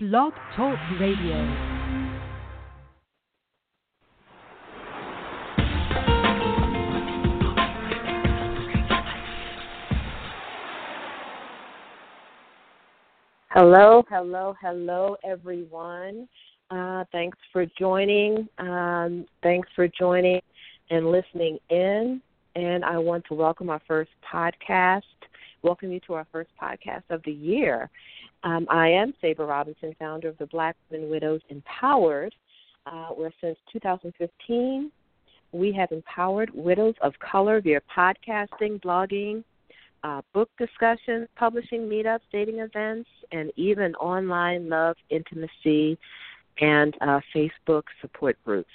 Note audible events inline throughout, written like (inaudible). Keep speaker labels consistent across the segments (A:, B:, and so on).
A: Blog Talk Radio.
B: Hello, hello, hello, everyone. Uh, thanks for joining. Um, thanks for joining and listening in. And I want to welcome our first podcast. Welcome you to our first podcast of the year. Um, I am Sabre Robinson, founder of the Black Women Widows Empowered, uh, where since 2015 we have empowered widows of color via podcasting, blogging, uh, book discussions, publishing meetups, dating events, and even online love, intimacy, and uh, Facebook support groups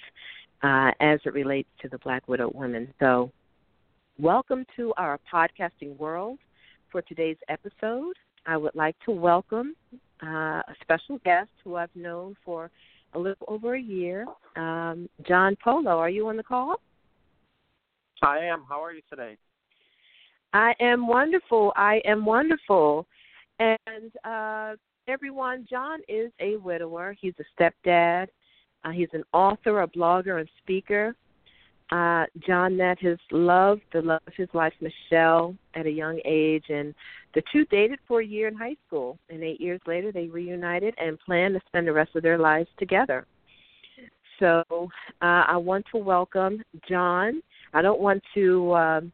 B: uh, as it relates to the Black widow women. So, welcome to our podcasting world. For today's episode, I would like to welcome uh, a special guest who I've known for a little over a year, um, John Polo. Are you on the call?
C: I am. How are you today?
B: I am wonderful. I am wonderful. And uh, everyone, John is a widower. He's a stepdad. Uh, he's an author, a blogger, and speaker. Uh, John met his love, the love of his life, Michelle, at a young age, and the two dated for a year in high school. And eight years later, they reunited and plan to spend the rest of their lives together. So uh, I want to welcome John. I don't want to. Um,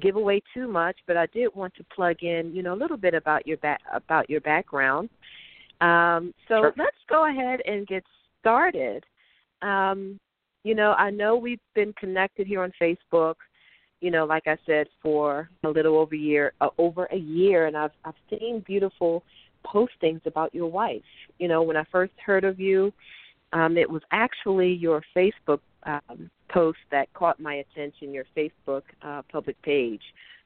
B: give away too much, but I did want to plug in, you know, a little bit about your about your background. Um, so
C: sure.
B: let's go ahead and get started. Um, you know, I know we've been connected here on Facebook. You know, like I said, for a little over a year, uh, over a year, and I've I've seen beautiful postings about your wife. You know, when I first heard of you, um, it was actually your Facebook um, post that caught my attention, your Facebook uh, public page,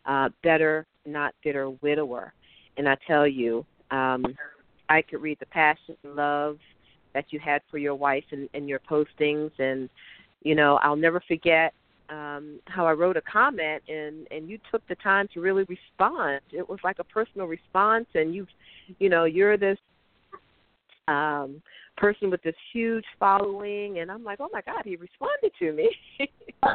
B: uh, Better Not Bitter Widower. And I tell you, um, I could read the passion love that you had for your wife and, and your postings. And, you know, I'll never forget um, how I wrote a comment and, and you took the time to really respond. It was like a personal response. And you've, you know, you're this um, person with this huge following and I'm like, "Oh my god, he responded to me." (laughs)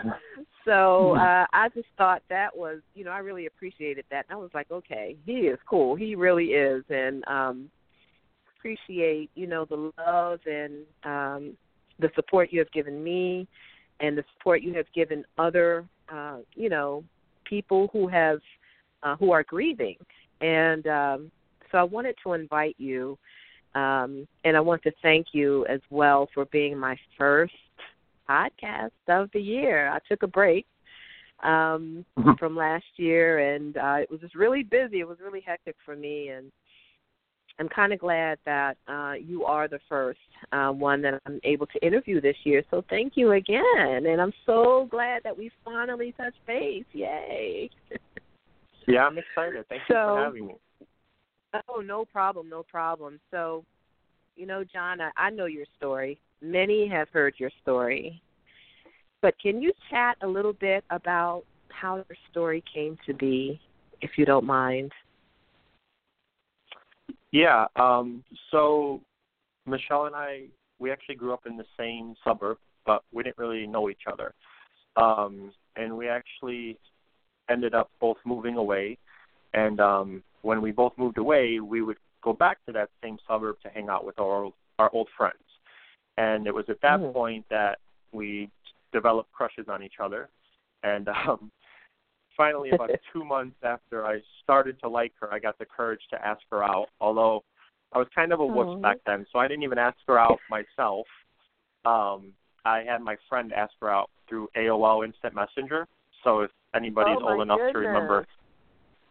B: so, uh I just thought that was, you know, I really appreciated that. And I was like, "Okay, he is cool. He really is." And um appreciate, you know, the love and um the support you have given me and the support you have given other uh, you know, people who have uh, who are grieving. And um so I wanted to invite you um, and I want to thank you as well for being my first podcast of the year. I took a break um, mm-hmm. from last year, and uh, it was just really busy. It was really hectic for me, and I'm kind of glad that uh, you are the first uh, one that I'm able to interview this year. So thank you again, and I'm so glad that we finally touched base. Yay! (laughs)
C: yeah, I'm excited. Thank
B: so,
C: you for having me.
B: Oh, no problem, no problem. So, you know, John, I, I know your story. Many have heard your story. But can you chat a little bit about how your story came to be, if you don't mind?
C: Yeah. Um, so, Michelle and I, we actually grew up in the same suburb, but we didn't really know each other. Um, and we actually ended up both moving away. And um, when we both moved away, we would go back to that same suburb to hang out with our old, our old friends. And it was at that
B: mm-hmm.
C: point that we developed crushes on each other. And (laughs) um, finally, about (laughs) two months after I started to like her, I got the courage to ask her out. Although I was kind of a wuss back then, so I didn't even ask her out myself. Um, I had my friend ask her out through AOL Instant Messenger. So if anybody's
B: oh
C: old enough
B: goodness.
C: to remember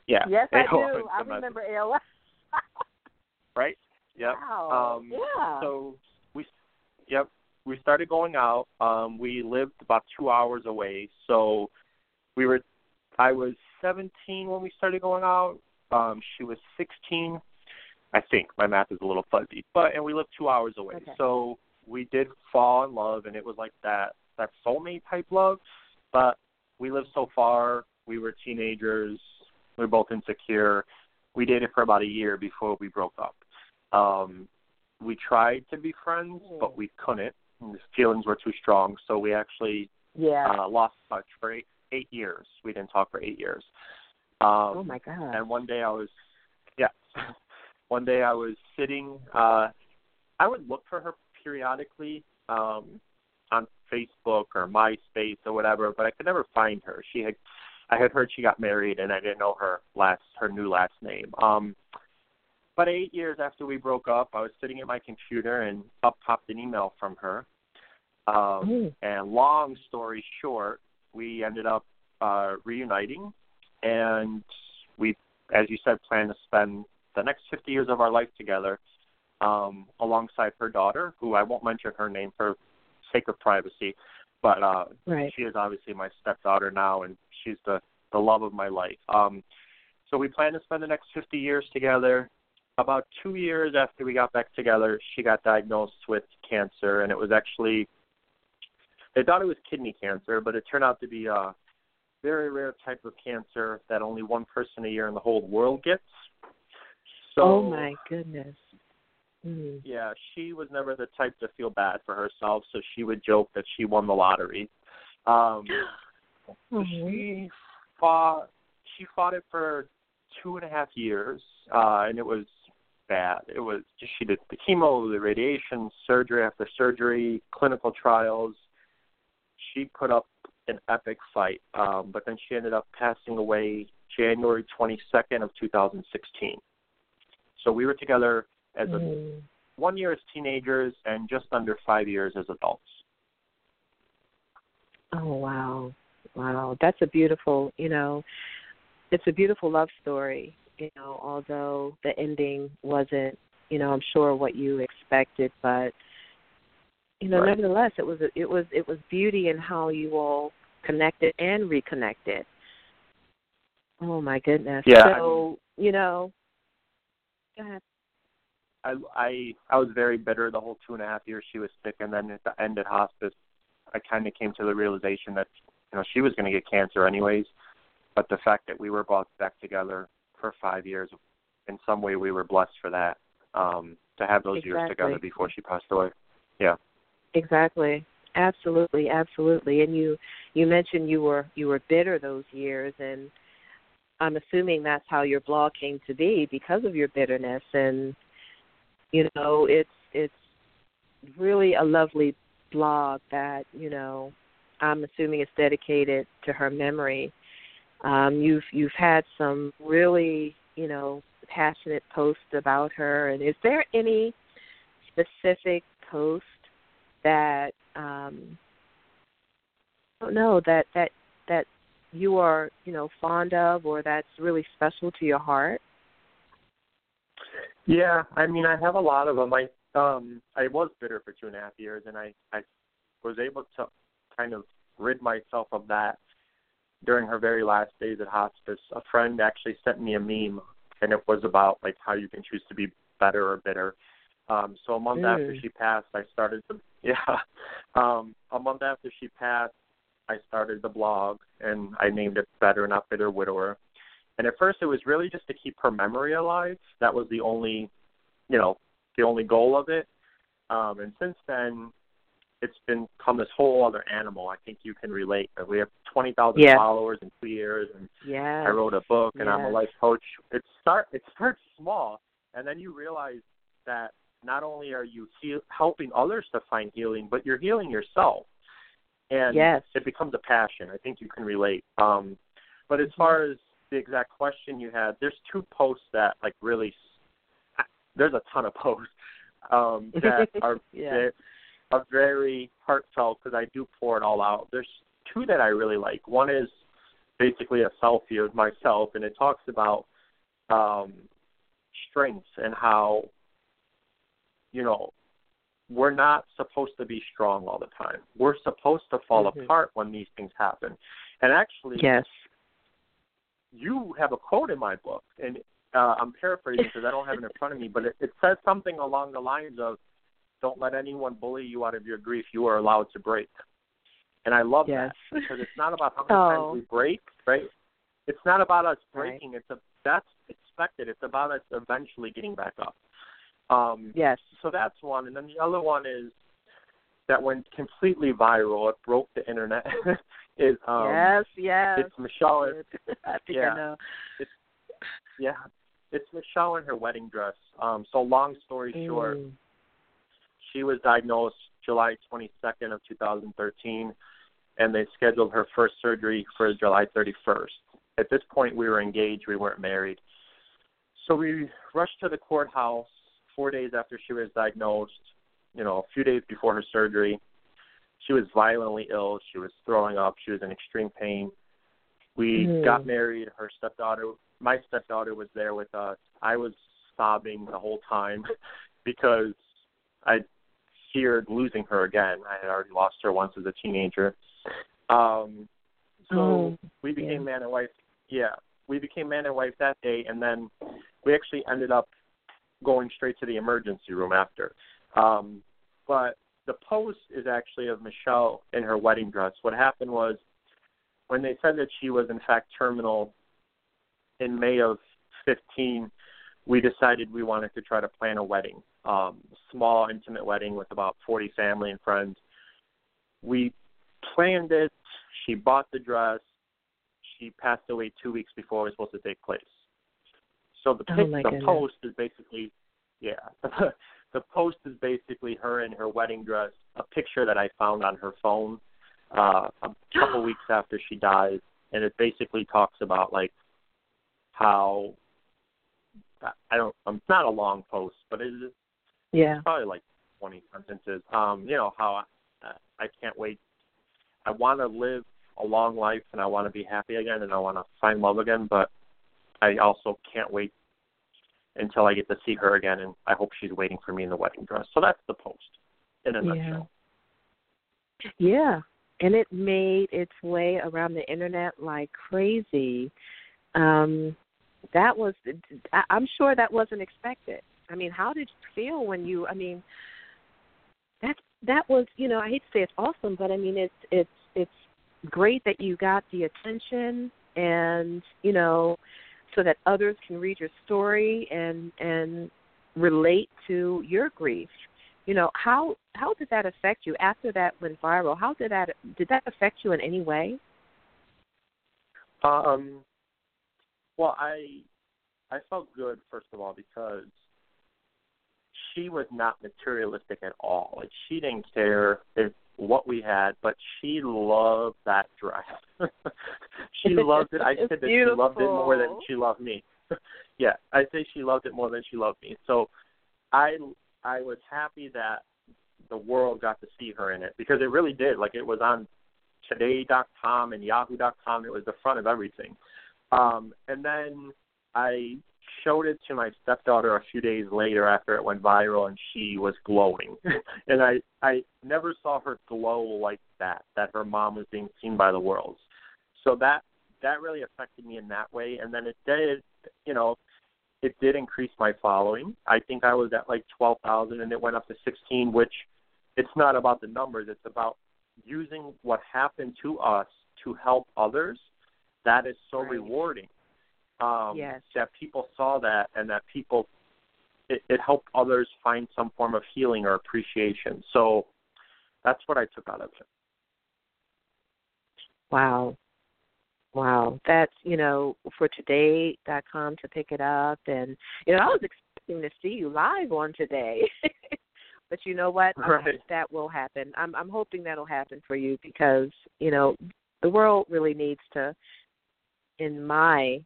C: yeah.
B: Yes, I
C: AOL
B: do. I remember AOL.
C: right? Yep.
B: Wow.
C: Um,
B: yeah.
C: So we, yep, we started going out. Um, we lived about two hours away, so we were. I was 17 when we started going out. Um, she was 16. I think my math is a little fuzzy, but and we lived two hours away,
B: okay.
C: so we did fall in love, and it was like that that soulmate type love. But we lived so far. We were teenagers. We were both insecure. We dated for about a year before we broke up. Um, we tried to be friends, but we couldn't. The feelings were too strong, so we actually
B: Yeah.
C: uh, lost touch for eight, eight years. We didn't talk for eight years. Um,
B: oh my God.
C: and one day I was, yeah, (laughs) one day I was sitting. Uh, I would look for her periodically um, on Facebook or MySpace or whatever, but I could never find her. She had, I had heard she got married, and I didn't know her last, her new last name. Um, but eight years after we broke up, I was sitting at my computer, and up popped an email from her. Um,
B: Mm.
C: and long story short, we ended up uh, reuniting, and we, as you said, plan to spend the next 50 years of our life together um, alongside her daughter, who I won't mention her name for sake of privacy, but uh,
B: Right.
C: she is obviously my stepdaughter now, and she's the the love of my life. Um, so we plan to spend the next 50 years together. About two years after we got back together, she got diagnosed with cancer, and it was actually they thought it was kidney cancer, but it turned out to be a very rare type of cancer that only one person a year in the whole world gets. So
B: oh my goodness. Mm.
C: yeah, she was never the type to feel bad for herself, so she would joke that she won the lottery. Um
B: Oh. (gasps)
C: she fought she fought it for two and a half years, uh, and it was bad. It was she did the chemo, the radiation, surgery after surgery, clinical trials. She put up an epic fight, um, but then she ended up passing away January 22nd of 2016. So we were together as a
B: Mm.
C: one year as teenagers and just under five years as adults.
B: Oh wow. Wow. That's a beautiful, you know, it's a beautiful love story, you know, although the ending wasn't, you know, I'm sure what you expected, but you know,
C: Right.
B: nevertheless it was it was it was beauty in how you all connected and reconnected. Oh my goodness.
C: Yeah,
B: So, you know, go ahead.
C: I I I was very bitter the whole two and a half years she was sick, and then at the end at hospice, I kind of came to the realization that you know she was going to get cancer anyways, but the fact that we were both back together for five years, in some way we were blessed for that. Um, to have those years together before she passed away. Yeah.
B: Exactly. Absolutely, absolutely. And you you mentioned you were you were bitter those years and I'm assuming that's how your blog came to be because of your bitterness and you know, it's it's really a lovely blog that, you know, I'm assuming it's dedicated to her memory. Um you've you've had some really, you know, passionate posts about her and is there any specific post that um I don't know that that that you are you know fond of or that's really special to your heart
C: Yeah, I mean, I have a lot of them. I um, I was bitter for two and a half years, and I I was able to kind of rid myself of that during her very last days at hospice. A friend actually sent me a meme, and it was about like how you can choose to be better or bitter. Um, so a month
B: Mm.
C: after she passed, I started the (laughs) yeah. Um, a month after she passed, I started the blog, and I named it "Better Not Bitter Widower." And at first, it was really just to keep her memory alive. That was the only, you know, the only goal of it. Um, and since then, it's been become this whole other animal. I think you can relate. We have twenty thousand
B: Yes.
C: followers in two years, and
B: yeah
C: I wrote a book, and I'm a life coach. It start it starts small, and then you realize that not only are you heal, helping others to find healing, but you're healing yourself, and
B: Yes.
C: it becomes a passion. I think you can relate. Um, but as far as the exact question you had, there's two posts that like really. There's a ton of (laughs) posts um, that (laughs) are
B: Yeah.
C: are very heartfelt because I do pour it all out. There's two that I really like. One is basically a selfie of myself, and it talks about um, strengths and how you know we're not supposed to be strong all the time. We're supposed to fall
B: Mhm.
C: apart when these things happen. And actually,
B: yes
C: you have a quote in my book, and uh, I'm paraphrasing because I don't have it in front of me, but it, it says something along the lines of, "Don't let anyone bully you out of your grief. You are allowed to break." And I love
B: yes
C: that because it's not about how many
B: Oh.
C: times we break, right? It's not about us
B: Right.
C: breaking. It's a that's expected. It's about us eventually getting back up. Um,
B: yes.
C: So that's one, and then the other one is that went completely viral. It broke the internet. (laughs) is um,
B: yes, yes.
C: It's Michelle. (laughs)
B: I think
C: yeah,
B: I know.
C: It's, yeah, it's Michelle in her wedding dress. Um, so long story short,
B: Mm.
C: she was diagnosed July 22nd of 2013, and they scheduled her first surgery for July 31st. At this point, we were engaged. We weren't married. So we rushed to the courthouse four days after she was diagnosed. You know, a few days before her surgery, she was violently ill. She was throwing up. She was in extreme pain. We
B: Mhm.
C: got married. Her stepdaughter, my stepdaughter, was there with us. I was sobbing the whole time (laughs) because I feared losing her again. I had already lost her once as a teenager. Um, so
B: Oh,
C: we became
B: yeah.
C: man and wife. Yeah, we became man and wife that day, and then we actually ended up going straight to the emergency room after. Um, but the post is actually of Michelle in her wedding dress. What happened was when they said that she was in fact terminal in May of 15, we decided we wanted to try to plan a wedding, um, small, intimate wedding with about 40 family and friends. We planned it. She bought the dress. She passed away two weeks before it was supposed to take place. So the
B: Oh,
C: pic,
B: my
C: the
B: goodness.
C: post is basically, yeah, (laughs) the post is basically her in her wedding dress, a picture that I found on her phone uh, a (gasps) couple weeks after she died, and it basically talks about like how I don't. Um, it's not a long post, but it is
B: Yeah.
C: It's probably like 20 sentences. Um, you know how I, I can't wait. I want to live a long life and I want to be happy again and I want to find love again, but I also can't wait until I get to see her again and I hope she's waiting for me in the wedding dress. So that's the post in a
B: Yeah.
C: nutshell.
B: Yeah. And it made its way around the internet like crazy. Um that was I'm sure that wasn't expected. I mean, how did you feel when you I mean that that was, you know, I hate to say it's awesome, but I mean it's it's it's great that you got the attention and, you know, so that others can read your story and and relate to your grief. You know how how did that affect you after that went viral? How did that did that affect you in any way?
C: Um, well, I I felt good first of all because she was not materialistic at all. Like she didn't care if what we had, but she loved that dress. (laughs) she loved it. I (laughs) said that she loved it more than she loved me. (laughs) yeah, I say she loved it more than she loved me. So I I was happy that the world got to see her in it because it really did. Like it was on today.com and yahoo.com. It was the front of everything. Um, and then I showed it to my stepdaughter a few days later after it went viral, and she was glowing. (laughs) and I I never saw her glow like that. That her mom was being seen by the world. So that that really affected me in that way. And then it did, you know, it did increase my following. I think I was at like twelve thousand, and it went up to sixteen. Which it's not about the numbers. It's about using what happened to us to help others. That is so
B: Right.
C: rewarding um,
B: Yes.
C: that people saw that and that people it, it helped others find some form of healing or appreciation. So that's what I took out of it.
B: wow wow that's you know for today.com to pick it up and you know i was expecting to see you live on today (laughs) but you know what
C: Right.
B: that will happen i'm i'm hoping that'll happen for you because you know the world really needs to in my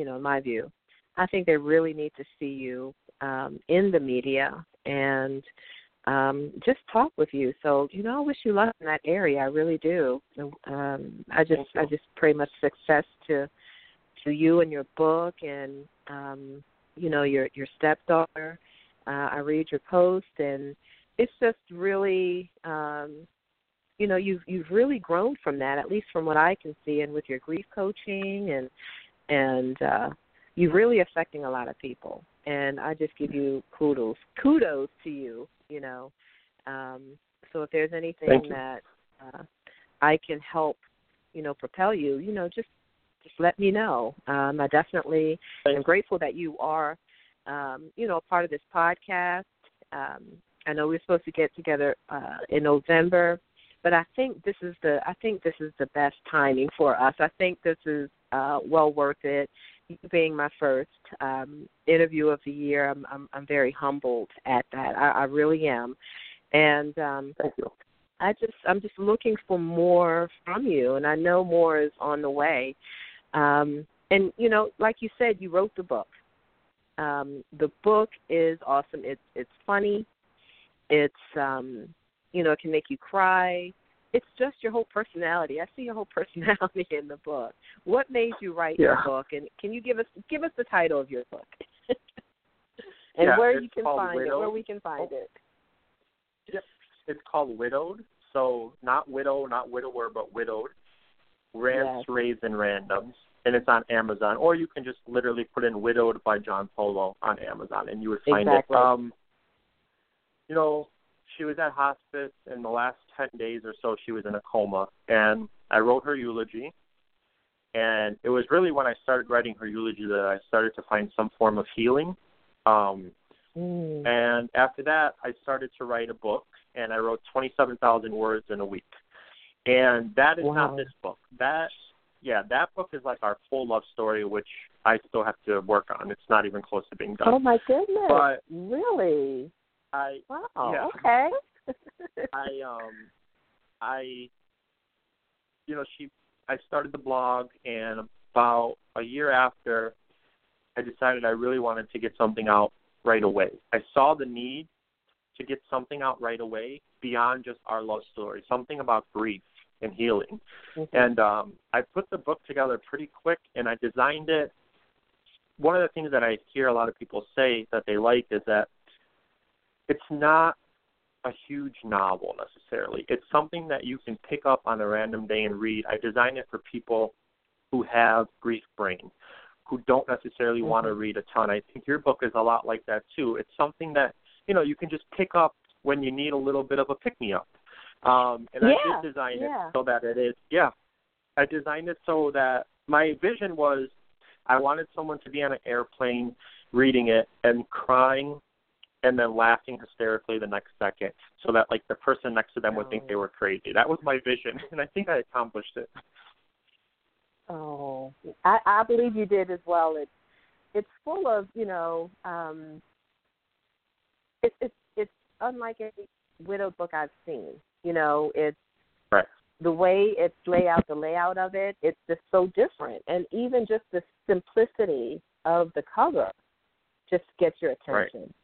B: you know in my view. I think they really need to see you um in the media and um just talk with you. So you know i wish you luck in that area. I really do. Um i just i just pray much success to to you and your book and um you know your your stepdaughter. Uh i read your post and it's just really um you know you've you've really grown from that at least from what i can see and with your grief coaching and and uh you're really affecting a lot of people. And i just give you kudos kudos to you you know. Um so if there's anything that uh i can help you know propel you you know just just let me know. Um i definitely am grateful that you are um, you know, a part of this podcast. Um, I know we're supposed to get together uh, in November, but I think this is the I think this is the best timing for us. I think this is uh, well worth it. You being my first um, interview of the year, I'm, I'm I'm very humbled at that. I, I really am, and um,
C: thank you.
B: I just I'm just looking for more from you, and I know more is on the way. Um, and you know, like you said, you wrote the book. Um, the book is awesome. It's it's funny. It's um, you know, it can make you cry. It's just your whole personality. I see your whole (laughs) personality in the book. What made you write
C: yeah.
B: your book? And can you give us give us the title of your book? (laughs) and
C: yeah,
B: where you can find
C: Widowed.
B: it, where we can find
C: oh.
B: it.
C: Yep. It's called Widowed. So not widow, not widower, but widowed. Rants,
B: Yes.
C: raves, and randoms. And it's on Amazon. Or you can just literally put in Widowed by John Polo on Amazon and you would find
B: Exactly.
C: it. Um you know, she was at hospice and the last ten days or so she was in a coma and I wrote her eulogy and it was really when I started writing her eulogy that I started to find some form of healing. Um
B: Mm.
C: and after that, I started to write a book, and I wrote 27,000 words in a week. And that is
B: Wow.
C: not this book. That, yeah, that book is like our full love story, which I still have to work on. It's not even close to being done.
B: Oh my goodness!
C: But-
B: really?
C: I,
B: Wow.
C: Yeah.
B: Okay. (laughs)
C: I, um, I, you know, she, I started the blog, and about a year after, I decided I really wanted to get something out right away. I saw the need to get something out right away beyond just our love story, something about grief and healing.
B: Mhm.
C: And um, I put the book together pretty quick, and I designed it. One of the things that I hear a lot of people say that they like is that it's not a huge novel necessarily. It's something that you can pick up on a random day and read. I designed it for people who have grief brain, who don't necessarily want to
B: Mhm.
C: read a ton. I think your book is a lot like that too. It's something that you know you can just pick up when you need a little bit of a pick me up. Um, and I
B: Yeah,
C: did design
B: yeah.
C: it so that it is yeah. I designed it so that my vision was I wanted someone to be on an airplane reading it and crying and then laughing hysterically the next second so that like the person next to them would think they were crazy. That was my vision (laughs) and I think I accomplished it.
B: Oh, I, I believe you did as well. It's it's full of you know, um, it's it's it's unlike any widowed book I've seen. You know, it's
C: Right.
B: the way it's laid out, the layout of it. It's just so different, and even just the simplicity of the cover just gets your attention. Right.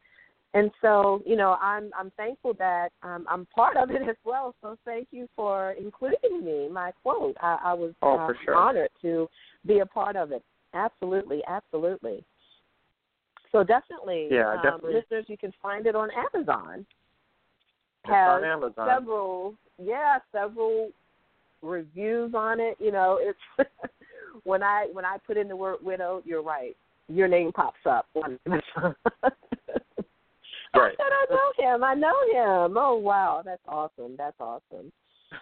B: And so, you know, I'm I'm thankful that um, I'm part of it (laughs) as well. So thank you for including me. My quote. I, I was
C: Oh,
B: uh,
C: sure.
B: honored to be a part of it. Absolutely, absolutely. So definitely,
C: Yeah,
B: um,
C: definitely.
B: listeners, you can find it on Amazon.
C: It's on
B: Has
C: Amazon.
B: several, yeah, several reviews on it. You know, it's (laughs) when I when I put in the word widow, you're right. Your name pops up on Amazon. (laughs)
C: Right. (laughs)
B: I know him. I know him. Oh wow, that's awesome. That's awesome.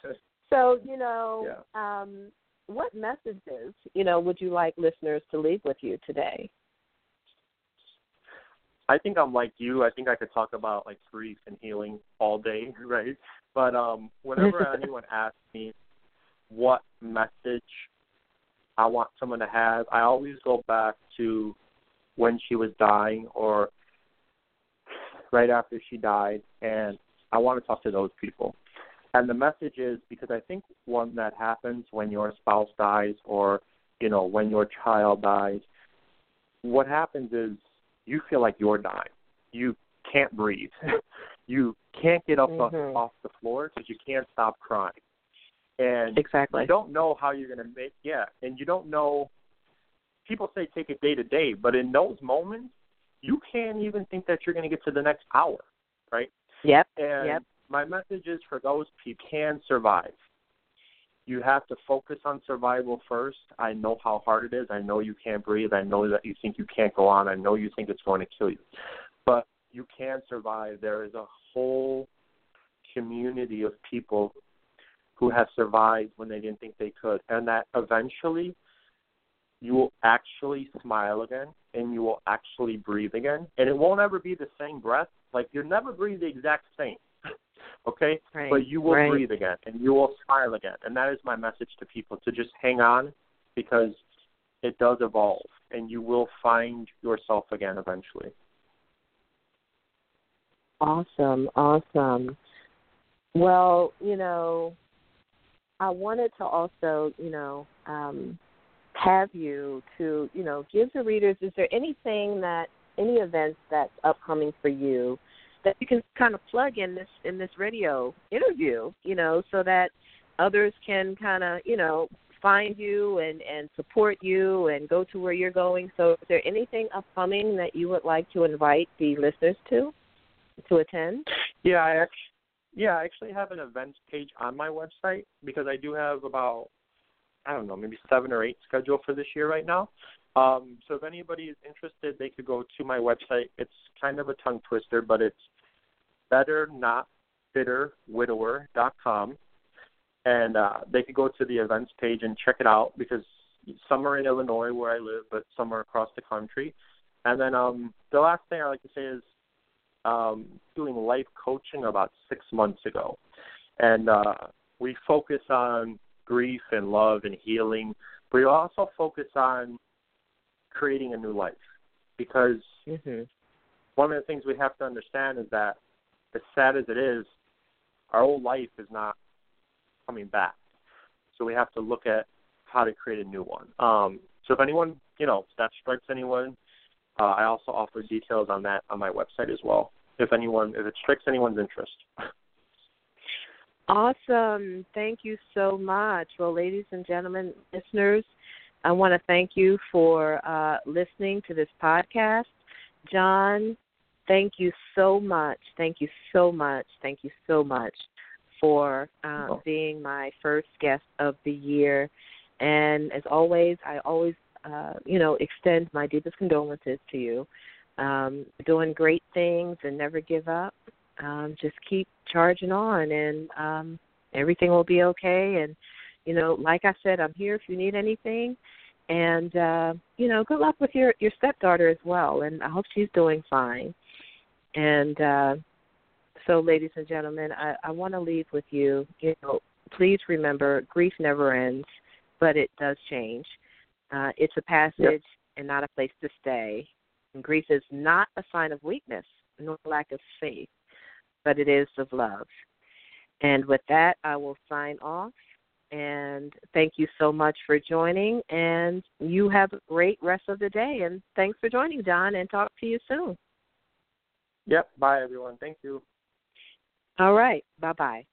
B: (laughs) So you know, um, what messages you know would you like listeners to leave with you today?
C: I think I'm like you. I think I could talk about like grief and healing all day, (laughs) right? But um whenever anyone asks me what message I want someone to have, I always go back to when she was dying or right after she died and I want to talk to those people. And the message is because I think one that happens when your spouse dies or, you know, when your child dies, what happens is you feel like you're dying. You can't breathe. (laughs) you can't get up off,
B: Mhm.
C: off the floor because you can't stop crying. And
B: Exactly.
C: you don't know how you're going to make yeah, and you don't know people say take it day to day, but in those moments you can't even think that you're going to get to the next hour, right?
B: Yep.
C: And
B: Yep.
C: my message is for those people can survive. You have to focus on survival first. I know how hard it is. I know you can't breathe. I know that you think you can't go on. I know you think it's going to kill you. But you can survive. There is a whole community of people who have survived when they didn't think they could. And that eventually you will actually smile again and you will actually breathe again. And it won't ever be the same breath. Like you'll never breathe the exact same. (laughs) okay?
B: Right.
C: But you will
B: right.
C: breathe again and you will smile again. And that is my message to people to just hang on because it does evolve and you will find yourself again eventually.
B: Awesome, awesome. Well, you know, I wanted to also, you know, um, have you to, you know, give the readers. Is there anything that any events that's upcoming for you that you can kind of plug in this in this radio interview, you know, so that others can kind of, you know, find you and and support you and go to where you're going. So, is there anything upcoming that you would like to invite the listeners to to attend?
C: Yeah, I actually yeah, I actually have an events page on my website because I do have about I don't know, maybe seven or eight scheduled for this year right now. Um, so if anybody is interested, they could go to my website. It's kind of a tongue twister, but it's betternotbitterwidower.com. And uh, they could go to the events page and check it out because some are in Illinois where I live, but some are across the country. And then um, the last thing I like to say is um, doing life coaching about six months ago. And uh, we focus on grief and love and healing, but you also focus on creating a new life because
B: mm-hmm.
C: one of the things we have to understand is that as sad as it is, our old life is not coming back. So we have to look at how to create a new one. Um, so if anyone, you know, that strikes anyone, uh, I also offer details on that on my website as well. If anyone, if it strikes anyone's interest. (laughs)
B: Awesome. Thank you so much. Well, ladies and gentlemen, listeners, I want to thank you for uh, listening to this podcast. John, thank you so much. Thank you so much. Thank you so much for uh, oh. being my first guest of the year. And as always, I always, uh, you know, extend my deepest condolences to you. Um, doing great things and never give up um, just keep charging on, and um, everything will be okay. And you know, like I said, I'm here if you need anything. And uh, you know, good luck with your your stepdaughter as well. And I hope she's doing fine. And uh, so, ladies and gentlemen, I, I want to leave with you. You know, please remember, grief never ends, but it does change. Uh, it's a passage yep. and not a place to stay. And grief is not a sign of weakness nor lack of faith but it is of love. And with that, I will sign off. And thank you so much for joining. And you have a great rest of the day. And thanks for joining, Don, and talk to you soon.
C: Yep. Bye, everyone. Thank you.
B: All right. Bye bye.